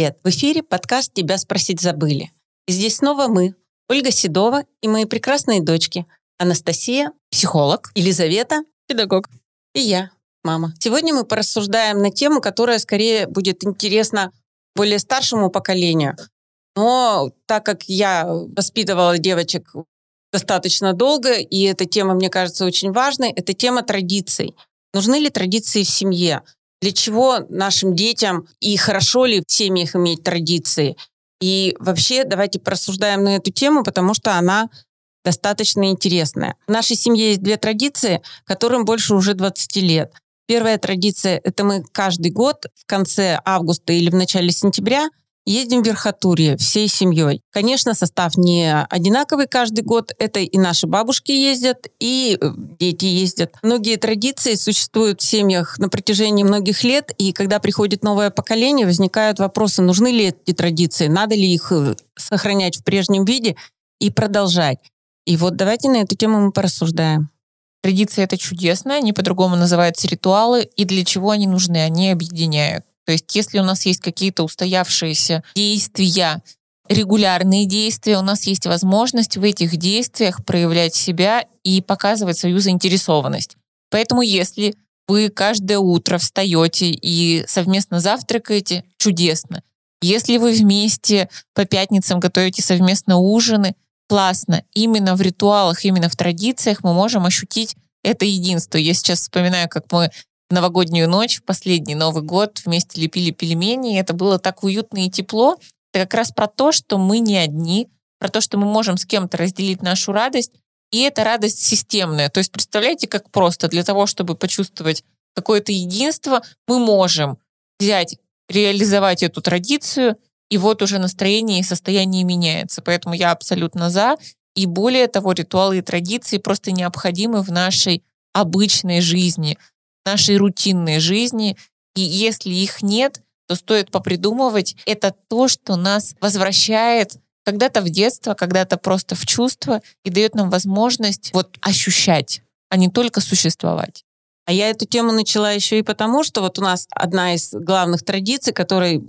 Привет! В эфире подкаст «Тебя спросить забыли». И здесь снова мы, Ольга Седова и мои прекрасные дочки Анастасия, психолог, Елизавета, педагог и я, мама. Сегодня мы порассуждаем на тему, которая скорее будет интересна более старшему поколению. Но так как я воспитывала девочек достаточно долго, и эта тема, мне кажется, очень важной, это тема традиций. Нужны ли традиции в семье? Для чего нашим детям и хорошо ли в семьях иметь традиции? И вообще давайте порассуждаем на эту тему, потому что она достаточно интересная. В нашей семье есть две традиции, которым больше уже 20 лет. Первая традиция – это мы каждый год в конце августа или в начале сентября Едем в Верхотурье всей семьей. Конечно, состав не одинаковый каждый год. Это и наши бабушки ездят, и э, дети ездят. Многие традиции существуют в семьях на протяжении многих лет, и когда приходит новое поколение, возникают вопросы, нужны ли эти традиции, надо ли их э, сохранять в прежнем виде и продолжать. И вот давайте на эту тему мы порассуждаем. Традиции — это чудесно, они по-другому называются ритуалы, и для чего они нужны? Они объединяют. То есть если у нас есть какие-то устоявшиеся действия, регулярные действия, у нас есть возможность в этих действиях проявлять себя и показывать свою заинтересованность. Поэтому если вы каждое утро встаете и совместно завтракаете, чудесно. Если вы вместе по пятницам готовите совместно ужины, классно. Именно в ритуалах, именно в традициях мы можем ощутить это единство. Я сейчас вспоминаю, как мы новогоднюю ночь, в последний Новый год вместе лепили пельмени. И это было так уютно и тепло. Это как раз про то, что мы не одни, про то, что мы можем с кем-то разделить нашу радость. И эта радость системная. То есть представляете, как просто для того, чтобы почувствовать какое-то единство, мы можем взять, реализовать эту традицию, и вот уже настроение и состояние меняется. Поэтому я абсолютно за. И более того, ритуалы и традиции просто необходимы в нашей обычной жизни нашей рутинной жизни. И если их нет, то стоит попридумывать. Это то, что нас возвращает когда-то в детство, когда-то просто в чувство и дает нам возможность вот ощущать, а не только существовать. А я эту тему начала еще и потому, что вот у нас одна из главных традиций, которой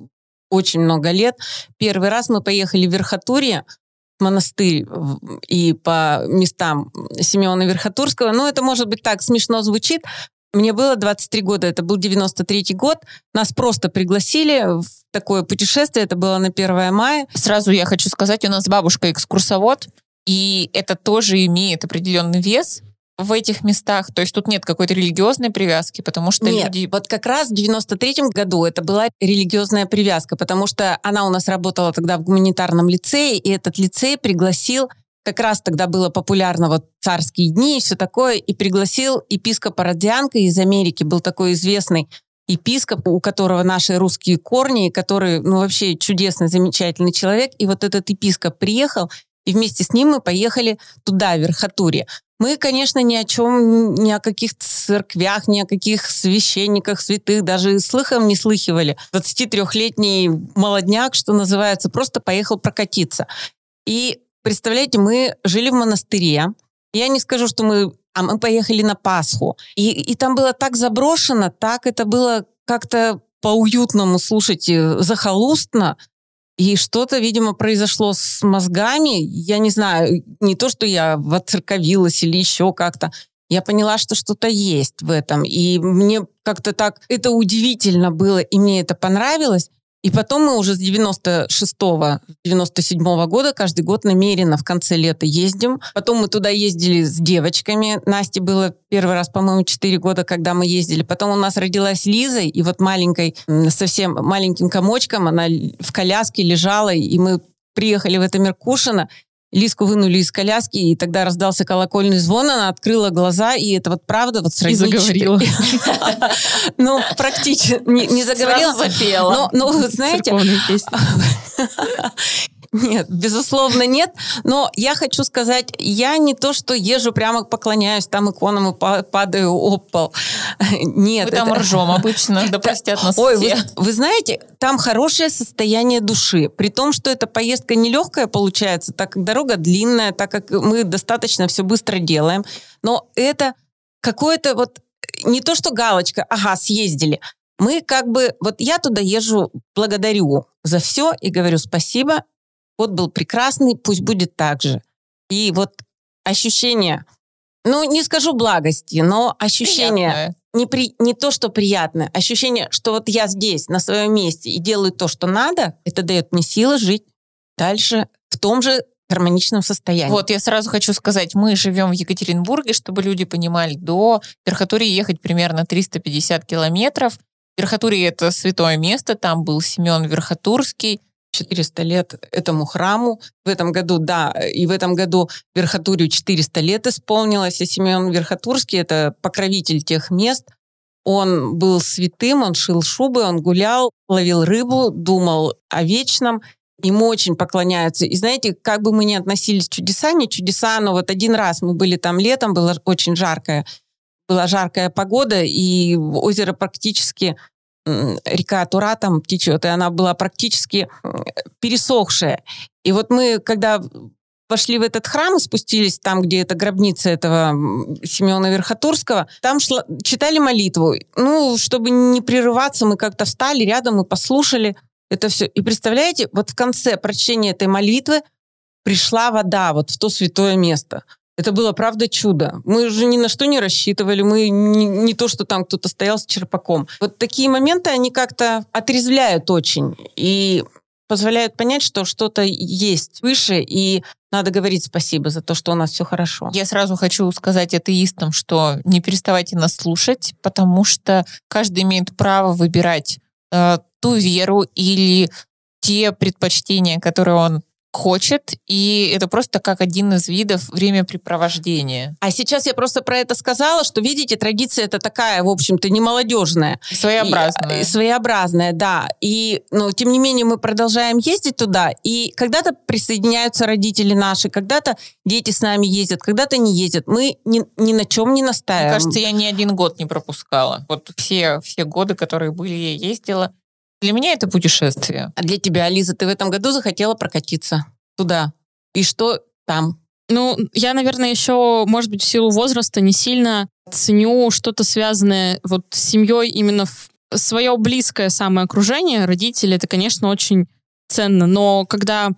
очень много лет. Первый раз мы поехали в Верхотурье, монастырь и по местам Симеона Верхотурского. Ну, это, может быть, так смешно звучит, мне было 23 года, это был 93 год. Нас просто пригласили в такое путешествие, это было на 1 мая. Сразу я хочу сказать, у нас бабушка экскурсовод, и это тоже имеет определенный вес в этих местах. То есть тут нет какой-то религиозной привязки, потому что нет, люди... вот как раз в 93-м году это была религиозная привязка, потому что она у нас работала тогда в гуманитарном лицее, и этот лицей пригласил как раз тогда было популярно вот царские дни и все такое, и пригласил епископа Родзянко из Америки, был такой известный епископ, у которого наши русские корни, который, ну, вообще чудесный, замечательный человек. И вот этот епископ приехал, и вместе с ним мы поехали туда, в Верхотуре. Мы, конечно, ни о чем, ни о каких церквях, ни о каких священниках, святых даже слыхом не слыхивали. 23-летний молодняк, что называется, просто поехал прокатиться. И Представляете, мы жили в монастыре. Я не скажу, что мы... А мы поехали на Пасху. И, и там было так заброшено, так это было как-то по-уютному, слушайте, захолустно. И что-то, видимо, произошло с мозгами. Я не знаю, не то, что я воцерковилась или еще как-то. Я поняла, что что-то есть в этом. И мне как-то так это удивительно было, и мне это понравилось. И потом мы уже с 96-го, 97-го года каждый год намеренно в конце лета ездим. Потом мы туда ездили с девочками. Насте было первый раз, по-моему, 4 года, когда мы ездили. Потом у нас родилась Лиза, и вот маленькой, совсем маленьким комочком она в коляске лежала, и мы приехали в это Меркушино, Лиску вынули из коляски, и тогда раздался колокольный звон, она открыла глаза, и это вот правда вот сравнить... И заговорила. Ну, практически не заговорила. запела. Но, знаете... Нет, безусловно, нет. Но я хочу сказать, я не то, что езжу прямо поклоняюсь там иконам и падаю об пол. Нет. Мы там ржем обычно, да простят нас Ой, все. Вы, вы знаете, там хорошее состояние души. При том, что эта поездка нелегкая получается, так как дорога длинная, так как мы достаточно все быстро делаем. Но это какое-то вот не то, что галочка, ага, съездили. Мы как бы, вот я туда езжу, благодарю за все и говорю спасибо. Вот был прекрасный, пусть будет так же. И вот ощущение, ну, не скажу благости, но ощущение не, при, не то, что приятное, ощущение, что вот я здесь, на своем месте, и делаю то, что надо, это дает мне силы жить дальше в том же гармоничном состоянии. Вот, я сразу хочу сказать, мы живем в Екатеринбурге, чтобы люди понимали, до Верхотурья ехать примерно 350 километров. Верхотурье — это святое место, там был Семен Верхотурский, 400 лет этому храму. В этом году, да, и в этом году Верхотурью 400 лет исполнилось, и Семен Верхотурский — это покровитель тех мест. Он был святым, он шил шубы, он гулял, ловил рыбу, думал о вечном, ему очень поклоняются. И знаете, как бы мы ни относились к чудеса, не чудеса, но вот один раз мы были там летом, было очень жаркое, была жаркая погода, и озеро практически река Тура там течет, и она была практически пересохшая. И вот мы, когда вошли в этот храм и спустились там, где это гробница этого Семена Верхотурского, там шла, читали молитву. Ну, чтобы не прерываться, мы как-то встали рядом и послушали это все. И представляете, вот в конце прочтения этой молитвы пришла вода вот в то святое место. Это было, правда, чудо. Мы же ни на что не рассчитывали. Мы не, не то, что там кто-то стоял с черпаком. Вот такие моменты, они как-то отрезвляют очень. И позволяют понять, что что-то есть выше, и надо говорить спасибо за то, что у нас все хорошо. Я сразу хочу сказать атеистам, что не переставайте нас слушать, потому что каждый имеет право выбирать э, ту веру или те предпочтения, которые он хочет, и это просто как один из видов времяпрепровождения. А сейчас я просто про это сказала, что, видите, традиция это такая, в общем-то, не молодежная. Своеобразная. И, и своеобразная, да. И, но, тем не менее, мы продолжаем ездить туда, и когда-то присоединяются родители наши, когда-то дети с нами ездят, когда-то не ездят. Мы ни, ни на чем не настаиваем. Мне кажется, я ни один год не пропускала. Вот все, все годы, которые были, я ездила. Для меня это путешествие. А для тебя, Лиза, ты в этом году захотела прокатиться туда. И что там? Ну, я, наверное, еще, может быть, в силу возраста не сильно ценю что-то связанное вот с семьей именно в свое близкое самое окружение, родители, это, конечно, очень ценно. Но когда,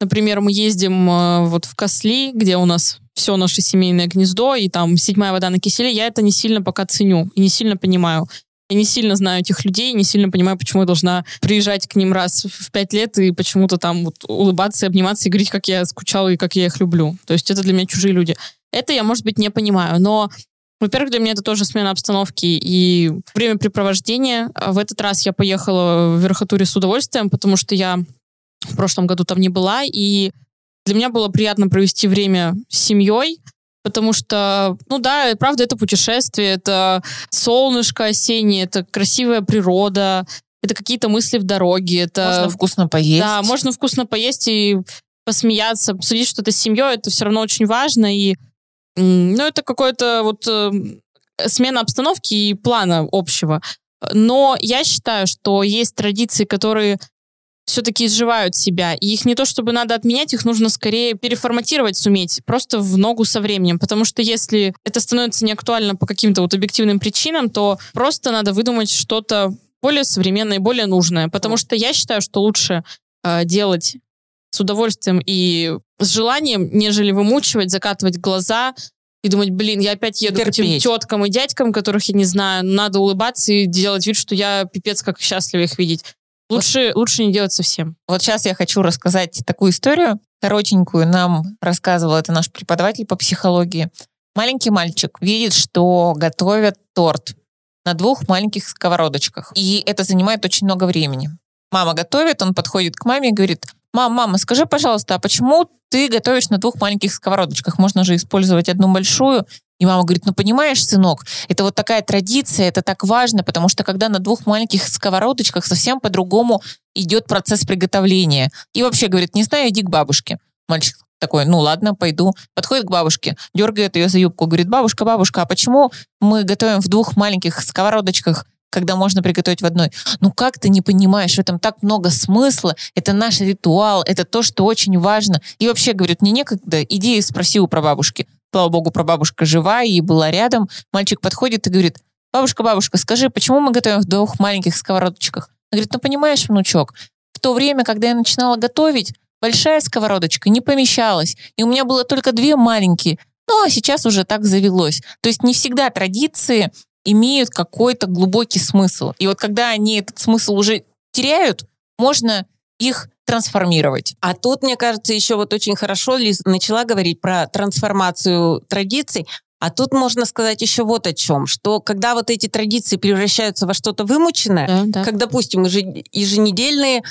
например, мы ездим э, вот в Косли, где у нас все наше семейное гнездо, и там седьмая вода на киселе, я это не сильно пока ценю и не сильно понимаю. Я не сильно знаю этих людей, не сильно понимаю, почему я должна приезжать к ним раз в пять лет и почему-то там вот улыбаться, обниматься и говорить, как я скучала и как я их люблю. То есть это для меня чужие люди. Это я, может быть, не понимаю, но во-первых, для меня это тоже смена обстановки и времяпрепровождение. В этот раз я поехала в Верхотуре с удовольствием, потому что я в прошлом году там не была, и для меня было приятно провести время с семьей, потому что, ну да, правда, это путешествие, это солнышко осеннее, это красивая природа, это какие-то мысли в дороге, это... Можно вкусно поесть. Да, можно вкусно поесть и посмеяться, обсудить что-то с семьей, это все равно очень важно, и, ну, это какое-то вот э, смена обстановки и плана общего. Но я считаю, что есть традиции, которые все-таки изживают себя. И их не то чтобы надо отменять, их нужно скорее переформатировать суметь, просто в ногу со временем. Потому что если это становится неактуально по каким-то вот объективным причинам, то просто надо выдумать что-то более современное и более нужное. Потому что я считаю, что лучше э, делать с удовольствием и с желанием, нежели вымучивать, закатывать глаза и думать, блин, я опять еду Терпеть. к этим теткам и дядькам, которых я не знаю, надо улыбаться и делать вид, что я пипец как счастлив их видеть. Лучше, вот, лучше не делать совсем. Вот сейчас я хочу рассказать такую историю, коротенькую. Нам рассказывал это наш преподаватель по психологии. Маленький мальчик видит, что готовят торт на двух маленьких сковородочках. И это занимает очень много времени. Мама готовит, он подходит к маме и говорит, мам, мама, скажи, пожалуйста, а почему ты готовишь на двух маленьких сковородочках? Можно же использовать одну большую. И мама говорит, ну понимаешь, сынок, это вот такая традиция, это так важно, потому что когда на двух маленьких сковородочках совсем по-другому идет процесс приготовления. И вообще говорит, не знаю, иди к бабушке. Мальчик такой, ну ладно, пойду. Подходит к бабушке, дергает ее за юбку, говорит, бабушка, бабушка, а почему мы готовим в двух маленьких сковородочках когда можно приготовить в одной. Ну как ты не понимаешь, в этом так много смысла, это наш ритуал, это то, что очень важно. И вообще, говорит, мне некогда, иди и спроси у прабабушки. Слава богу, прабабушка жива и была рядом. Мальчик подходит и говорит, бабушка, бабушка, скажи, почему мы готовим в двух маленьких сковородочках? Она говорит, ну понимаешь, внучок, в то время, когда я начинала готовить, большая сковородочка не помещалась, и у меня было только две маленькие. Ну, а сейчас уже так завелось. То есть не всегда традиции имеют какой-то глубокий смысл. И вот когда они этот смысл уже теряют, можно их трансформировать. А тут, мне кажется, еще вот очень хорошо Лиз начала говорить про трансформацию традиций. А тут можно сказать еще вот о чем, что когда вот эти традиции превращаются во что-то вымученное, да, да. как, допустим, еженедельные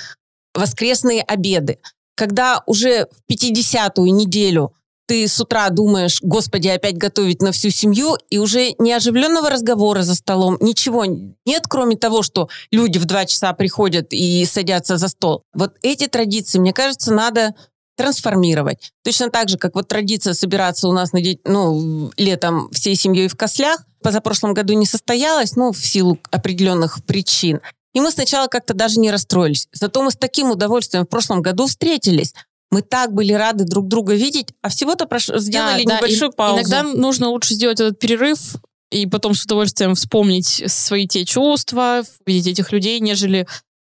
воскресные обеды, когда уже в 50-ю неделю ты с утра думаешь, господи, опять готовить на всю семью, и уже не оживленного разговора за столом, ничего нет, кроме того, что люди в два часа приходят и садятся за стол. Вот эти традиции, мне кажется, надо трансформировать. Точно так же, как вот традиция собираться у нас на, ну, летом всей семьей в Кослях, позапрошлом году не состоялась, ну, в силу определенных причин. И мы сначала как-то даже не расстроились. Зато мы с таким удовольствием в прошлом году встретились. Мы так были рады друг друга видеть, а всего-то прош... сделали да, небольшую да. паузу. Иногда нужно лучше сделать этот перерыв и потом с удовольствием вспомнить свои те чувства, видеть этих людей, нежели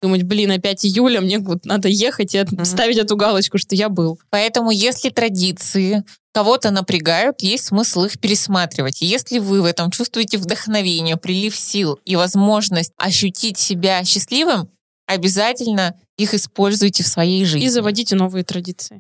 думать, блин, опять июля, мне вот надо ехать и mm-hmm. ставить эту галочку, что я был. Поэтому если традиции кого-то напрягают, есть смысл их пересматривать. Если вы в этом чувствуете вдохновение, прилив сил и возможность ощутить себя счастливым, обязательно их используйте в своей жизни. И заводите новые традиции.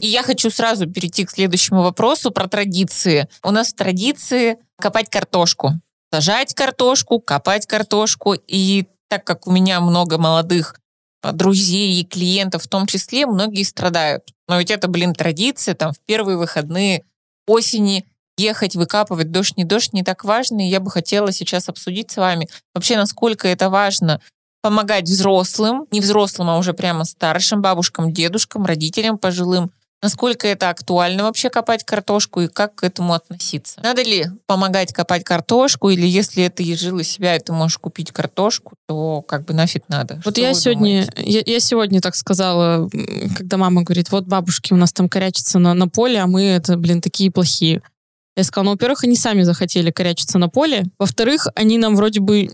И я хочу сразу перейти к следующему вопросу про традиции. У нас традиции копать картошку. Сажать картошку, копать картошку. И так как у меня много молодых друзей и клиентов в том числе, многие страдают. Но ведь это, блин, традиция, там, в первые выходные осени ехать, выкапывать, дождь, не дождь, не так важно. И я бы хотела сейчас обсудить с вами вообще, насколько это важно помогать взрослым, не взрослым, а уже прямо старшим бабушкам, дедушкам, родителям пожилым, насколько это актуально вообще копать картошку и как к этому относиться. Надо ли помогать копать картошку, или если это ежил из себя, и ты можешь купить картошку, то как бы нафиг надо. Вот Что я сегодня, я, я сегодня так сказала, когда мама говорит, вот бабушки у нас там корячатся на, на поле, а мы это, блин, такие плохие. Я сказала, ну, во-первых, они сами захотели корячиться на поле. Во-вторых, они нам вроде бы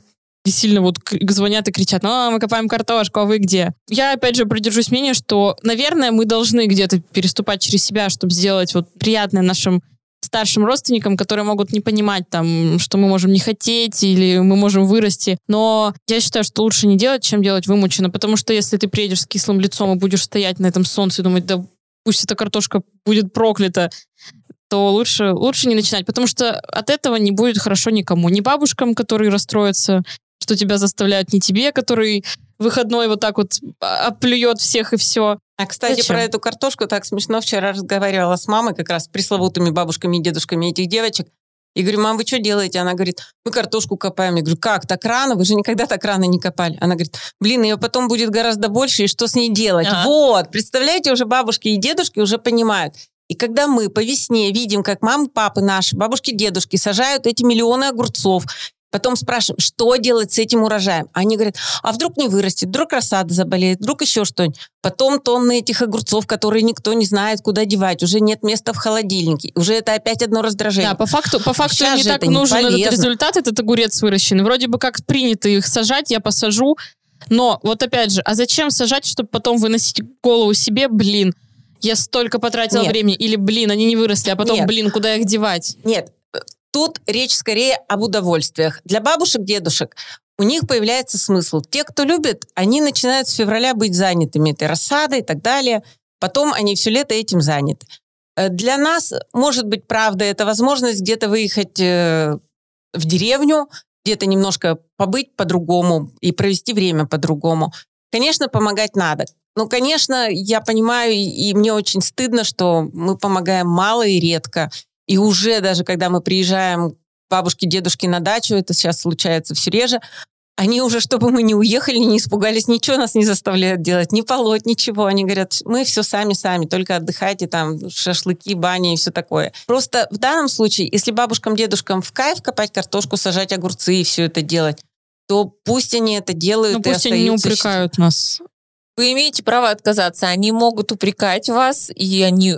сильно вот звонят и кричат, ну, мы копаем картошку, а вы где? Я, опять же, придержусь мнения, что, наверное, мы должны где-то переступать через себя, чтобы сделать вот приятное нашим старшим родственникам, которые могут не понимать, там, что мы можем не хотеть или мы можем вырасти. Но я считаю, что лучше не делать, чем делать вымученно, потому что если ты приедешь с кислым лицом и будешь стоять на этом солнце и думать, да пусть эта картошка будет проклята, то лучше, лучше не начинать, потому что от этого не будет хорошо никому. Ни бабушкам, которые расстроятся, что тебя заставляют не тебе, который выходной вот так вот оплюет всех и все. А, кстати, Зачем? про эту картошку так смешно. Вчера разговаривала с мамой, как раз с пресловутыми бабушками и дедушками этих девочек. И говорю, мам, вы что делаете? Она говорит, мы картошку копаем. Я говорю, как, так рано? Вы же никогда так рано не копали. Она говорит, блин, ее потом будет гораздо больше, и что с ней делать? Ага. Вот, представляете, уже бабушки и дедушки уже понимают. И когда мы по весне видим, как мамы, папы наши, бабушки, дедушки сажают эти миллионы огурцов, Потом спрашиваем, что делать с этим урожаем. Они говорят, а вдруг не вырастет, вдруг рассада заболеет, вдруг еще что-нибудь. Потом тонны этих огурцов, которые никто не знает, куда девать. Уже нет места в холодильнике. Уже это опять одно раздражение. Да, по факту, по факту не так нужен не этот результат, этот огурец выращенный. Вроде бы как принято их сажать, я посажу. Но вот опять же, а зачем сажать, чтобы потом выносить голову себе, блин, я столько потратила Нет. времени, или, блин, они не выросли, а потом, Нет. блин, куда их девать? Нет, Тут речь скорее об удовольствиях. Для бабушек, дедушек у них появляется смысл. Те, кто любит, они начинают с февраля быть занятыми этой рассадой и так далее. Потом они все лето этим заняты. Э, для нас, может быть, правда, это возможность где-то выехать э, в деревню, где-то немножко побыть по-другому и провести время по-другому. Конечно, помогать надо. Ну, конечно, я понимаю, и мне очень стыдно, что мы помогаем мало и редко. И уже даже когда мы приезжаем к бабушке, дедушке на дачу, это сейчас случается все реже, они уже, чтобы мы не уехали, не испугались, ничего нас не заставляют делать, не полоть, ничего. Они говорят, мы все сами-сами, только отдыхайте, там, шашлыки, бани и все такое. Просто в данном случае, если бабушкам, дедушкам в кайф копать картошку, сажать огурцы и все это делать, то пусть они это делают ну, пусть и они не упрекают нас. Вы имеете право отказаться. Они могут упрекать вас, и они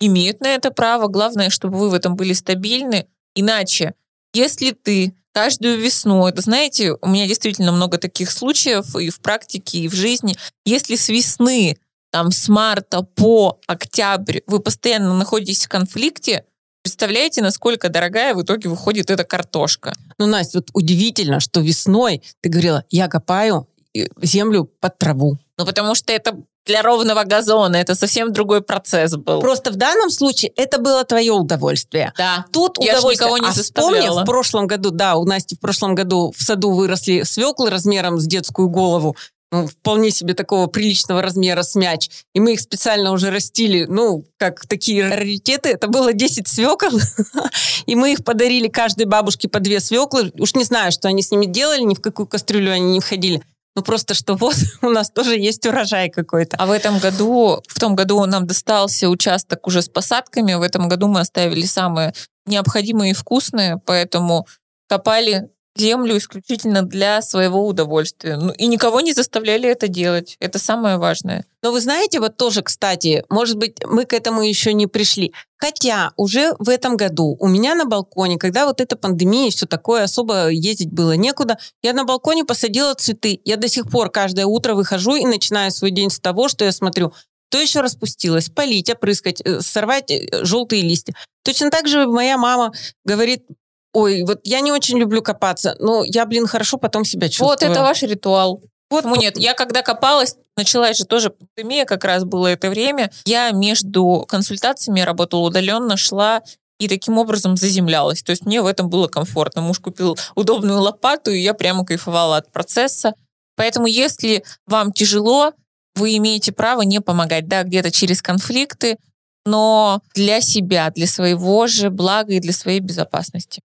имеют на это право. Главное, чтобы вы в этом были стабильны. Иначе, если ты каждую весну, это, знаете, у меня действительно много таких случаев и в практике, и в жизни, если с весны, там, с марта по октябрь вы постоянно находитесь в конфликте, Представляете, насколько дорогая в итоге выходит эта картошка? Ну, Настя, вот удивительно, что весной ты говорила, я копаю э, землю под траву. Ну, потому что это для ровного газона. Это совсем другой процесс был. Просто в данном случае это было твое удовольствие. Да. Тут Я удовольствие. никого не а заставляла. вспомни, в прошлом году, да, у Насти в прошлом году в саду выросли свеклы размером с детскую голову. Ну, вполне себе такого приличного размера с мяч. И мы их специально уже растили, ну, как такие раритеты. Это было 10 свекол. И мы их подарили каждой бабушке по две свеклы. Уж не знаю, что они с ними делали, ни в какую кастрюлю они не входили. Ну, просто что вот у нас тоже есть урожай какой-то. А в этом году, в том году нам достался участок уже с посадками. В этом году мы оставили самые необходимые и вкусные, поэтому копали землю исключительно для своего удовольствия. Ну, и никого не заставляли это делать. Это самое важное. Но вы знаете, вот тоже, кстати, может быть, мы к этому еще не пришли. Хотя уже в этом году у меня на балконе, когда вот эта пандемия и все такое, особо ездить было некуда, я на балконе посадила цветы. Я до сих пор каждое утро выхожу и начинаю свой день с того, что я смотрю, то еще распустилось, полить, опрыскать, э, сорвать э, желтые листья. Точно так же моя мама говорит, ой, вот я не очень люблю копаться, но я, блин, хорошо потом себя чувствую. Вот это ваш ритуал. Вот, ну нет, я когда копалась, началась же тоже пандемия, как раз было это время, я между консультациями работала удаленно, шла и таким образом заземлялась. То есть мне в этом было комфортно. Муж купил удобную лопату, и я прямо кайфовала от процесса. Поэтому если вам тяжело, вы имеете право не помогать, да, где-то через конфликты, но для себя, для своего же блага и для своей безопасности.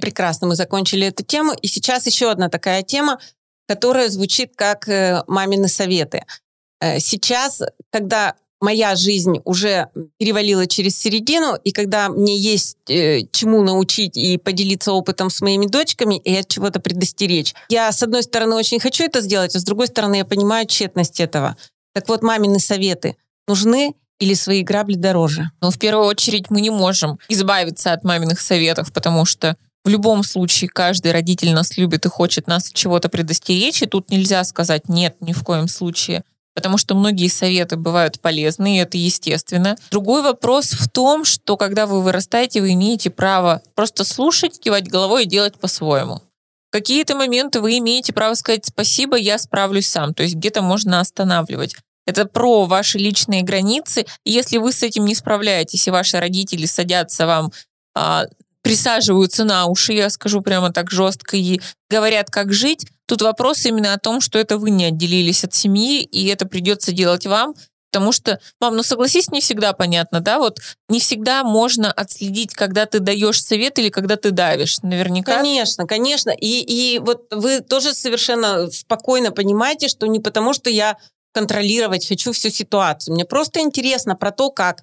Прекрасно, мы закончили эту тему. И сейчас еще одна такая тема, которая звучит как э, мамины советы. Э, Сейчас, когда моя жизнь уже перевалила через середину, и когда мне есть э, чему научить и поделиться опытом с моими дочками, и от чего-то предостеречь. Я, с одной стороны, очень хочу это сделать, а с другой стороны, я понимаю тщетность этого. Так вот, мамины советы нужны или свои грабли дороже? Но в первую очередь мы не можем избавиться от маминых советов, потому что в любом случае каждый родитель нас любит и хочет нас от чего-то предостеречь, и тут нельзя сказать нет ни в коем случае, потому что многие советы бывают полезны, и это естественно. Другой вопрос в том, что когда вы вырастаете, вы имеете право просто слушать, кивать головой и делать по-своему. Какие-то моменты вы имеете право сказать спасибо, я справлюсь сам. То есть где-то можно останавливать. Это про ваши личные границы. И если вы с этим не справляетесь, и ваши родители садятся вам, а, присаживаются на уши, я скажу прямо так жестко, и говорят, как жить, тут вопрос именно о том, что это вы не отделились от семьи, и это придется делать вам, Потому что, мам, ну согласись, не всегда понятно, да, вот не всегда можно отследить, когда ты даешь совет или когда ты давишь, наверняка. Конечно, конечно. И, и вот вы тоже совершенно спокойно понимаете, что не потому, что я контролировать хочу всю ситуацию. Мне просто интересно про то, как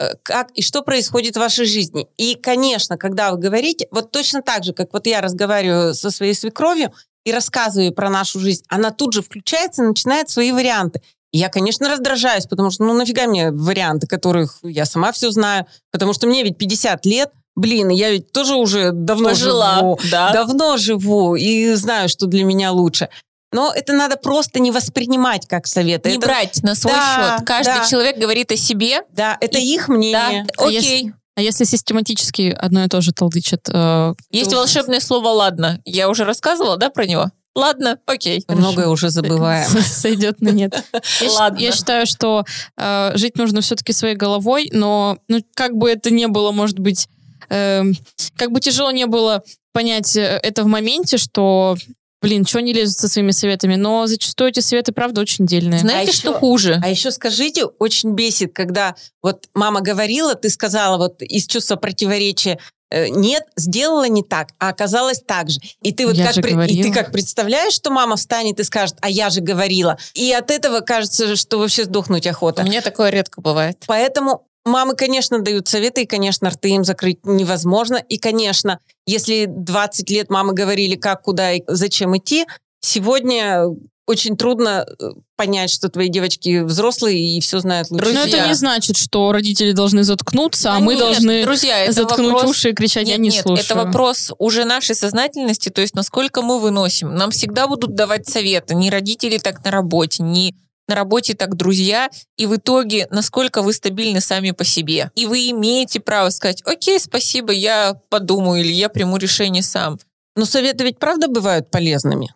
э, как и что происходит в вашей жизни. И, конечно, когда вы говорите, вот точно так же, как вот я разговариваю со своей свекровью и рассказываю про нашу жизнь, она тут же включается и начинает свои варианты. И я, конечно, раздражаюсь, потому что, ну, нафига мне варианты, которых я сама все знаю, потому что мне ведь 50 лет, блин, я ведь тоже уже давно Пожила, живу, да. давно живу и знаю, что для меня лучше. Но это надо просто не воспринимать как совет. Не это, брать на свой Да, счет. Каждый да. человек говорит о себе. Да, это И- их мнение. Да, окей. если- А если систематически одно и то же толдычат? э, Есть то- волшебное слово «ладно». Я уже рассказывала, да, про него? Ладно, окей. Мы Многое уже забываем. Сойдет на нет. Я Ладно. Я считаю, что э, жить нужно все-таки своей головой, но ну, как бы это не было, может быть, эм, как бы тяжело не было понять э, это в моменте, что, блин, что они лезут со своими советами, но зачастую эти советы, правда, очень дельные. Знаете, А что еще- хуже? А еще скажите, очень бесит, когда вот мама говорила, ты сказала вот из чувства противоречия, э, нет, сделала не так, а оказалось так же. И ты вот Я как, же при- и ты как представляешь, что мама встанет и скажет, а я же говорила. И от этого кажется, что вообще сдохнуть У охота. меня такое редко бывает. Поэтому мамы, конечно, дают советы, и, конечно, рты им закрыть невозможно. И, конечно, если 20 лет мамы говорили, как, куда и зачем идти, сегодня очень трудно э, понять, что твои девочки взрослые и все знают лучше. Но Друзья. это не значит, что родители должны заткнуться, а Да мы нет, должны друзья, это заткнуть вопрос- уши и кричать «я Нет, не нет, слушаю». это вопрос уже нашей сознательности, то есть насколько мы выносим. Нам всегда будут давать советы, не родители так на работе, не на работе так друзья, и в итоге, насколько вы стабильны сами по себе. И вы имеете право сказать, окей, спасибо, я подумаю, или я приму решение сам. Но советы ведь правда бывают полезными.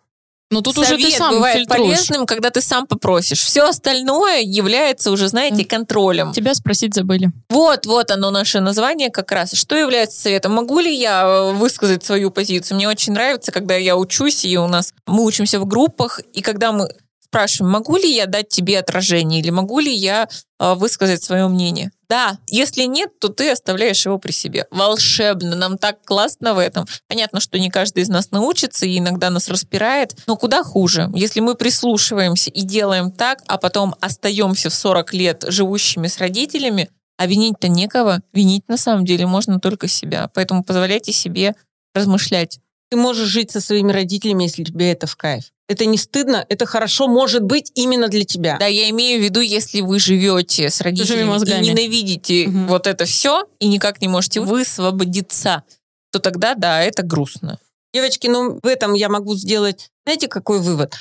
Но тут уже ты Совет сам бывает фильтруешь. полезным, когда ты сам попросишь. Все остальное является уже, знаете, контролем. Тебя спросить забыли. Вот, вот оно наше название как раз. Что является советом? Могу ли я э, высказать свою позицию? Мне очень нравится, когда я учусь, и у нас мы учимся в группах, и когда мы спрашиваем, могу ли я дать тебе отражение, или могу ли я э, высказать свое мнение? Да, если нет, то ты оставляешь его при себе. Волшебно, нам так классно в этом. Понятно, что не каждый из нас научится, и иногда нас распирает, но куда хуже, если мы прислушиваемся и делаем так, а потом остаемся в 40 лет живущими с родителями, а винить-то некого. Винить на самом деле можно только себя. Поэтому позволяйте себе размышлять. Ты можешь жить со своими родителями, если тебе это в кайф. Это не стыдно, это хорошо, может быть, именно для тебя. Да, я имею в виду, если вы живете с родителями и ненавидите Мгм. вот это все и никак не можете высвободиться, то тогда, да, это грустно. Девочки, ну в этом я могу сделать, знаете, какой вывод?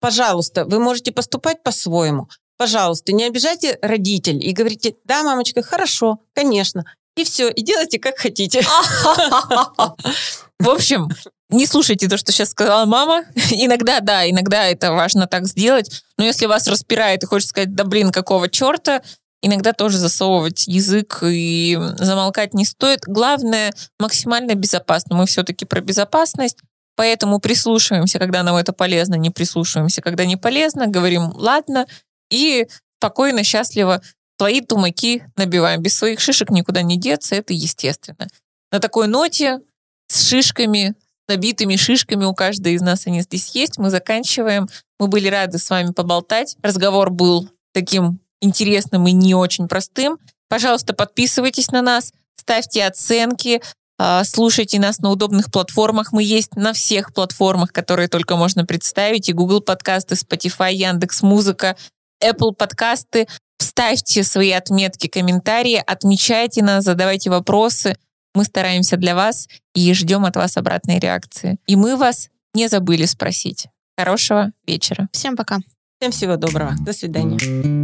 Пожалуйста, вы можете поступать по-своему. Пожалуйста, не обижайте родителей и говорите, да, мамочка, хорошо, конечно. И все, и делайте как хотите. В общем, не слушайте то, что сейчас сказала мама. Иногда, да, иногда это важно так сделать. Но если вас распирает и хочется сказать, да блин, какого черта, иногда тоже засовывать язык и замолкать не стоит. Главное, максимально безопасно. Мы все-таки про безопасность. Поэтому прислушиваемся, когда нам это полезно, не прислушиваемся, когда не полезно, говорим «ладно», и спокойно, счастливо свои тумаки набиваем. Без своих шишек никуда не деться, это естественно. На такой ноте с шишками, набитыми шишками, у каждой из нас они здесь есть, мы заканчиваем. Мы были рады с вами поболтать. Разговор был таким интересным и не очень простым. Пожалуйста, подписывайтесь на нас, ставьте оценки, а, слушайте нас на удобных платформах. Мы есть на всех платформах, которые только можно представить. И Google подкасты, Spotify, Яндекс Музыка, Apple подкасты. Вставьте свои отметки, комментарии, отмечайте нас, задавайте вопросы. Мы стараемся для вас и ждем от вас обратной реакции. И мы вас не забыли спросить. Хорошего вечера. Всем пока. Всем всего доброго. До свидания.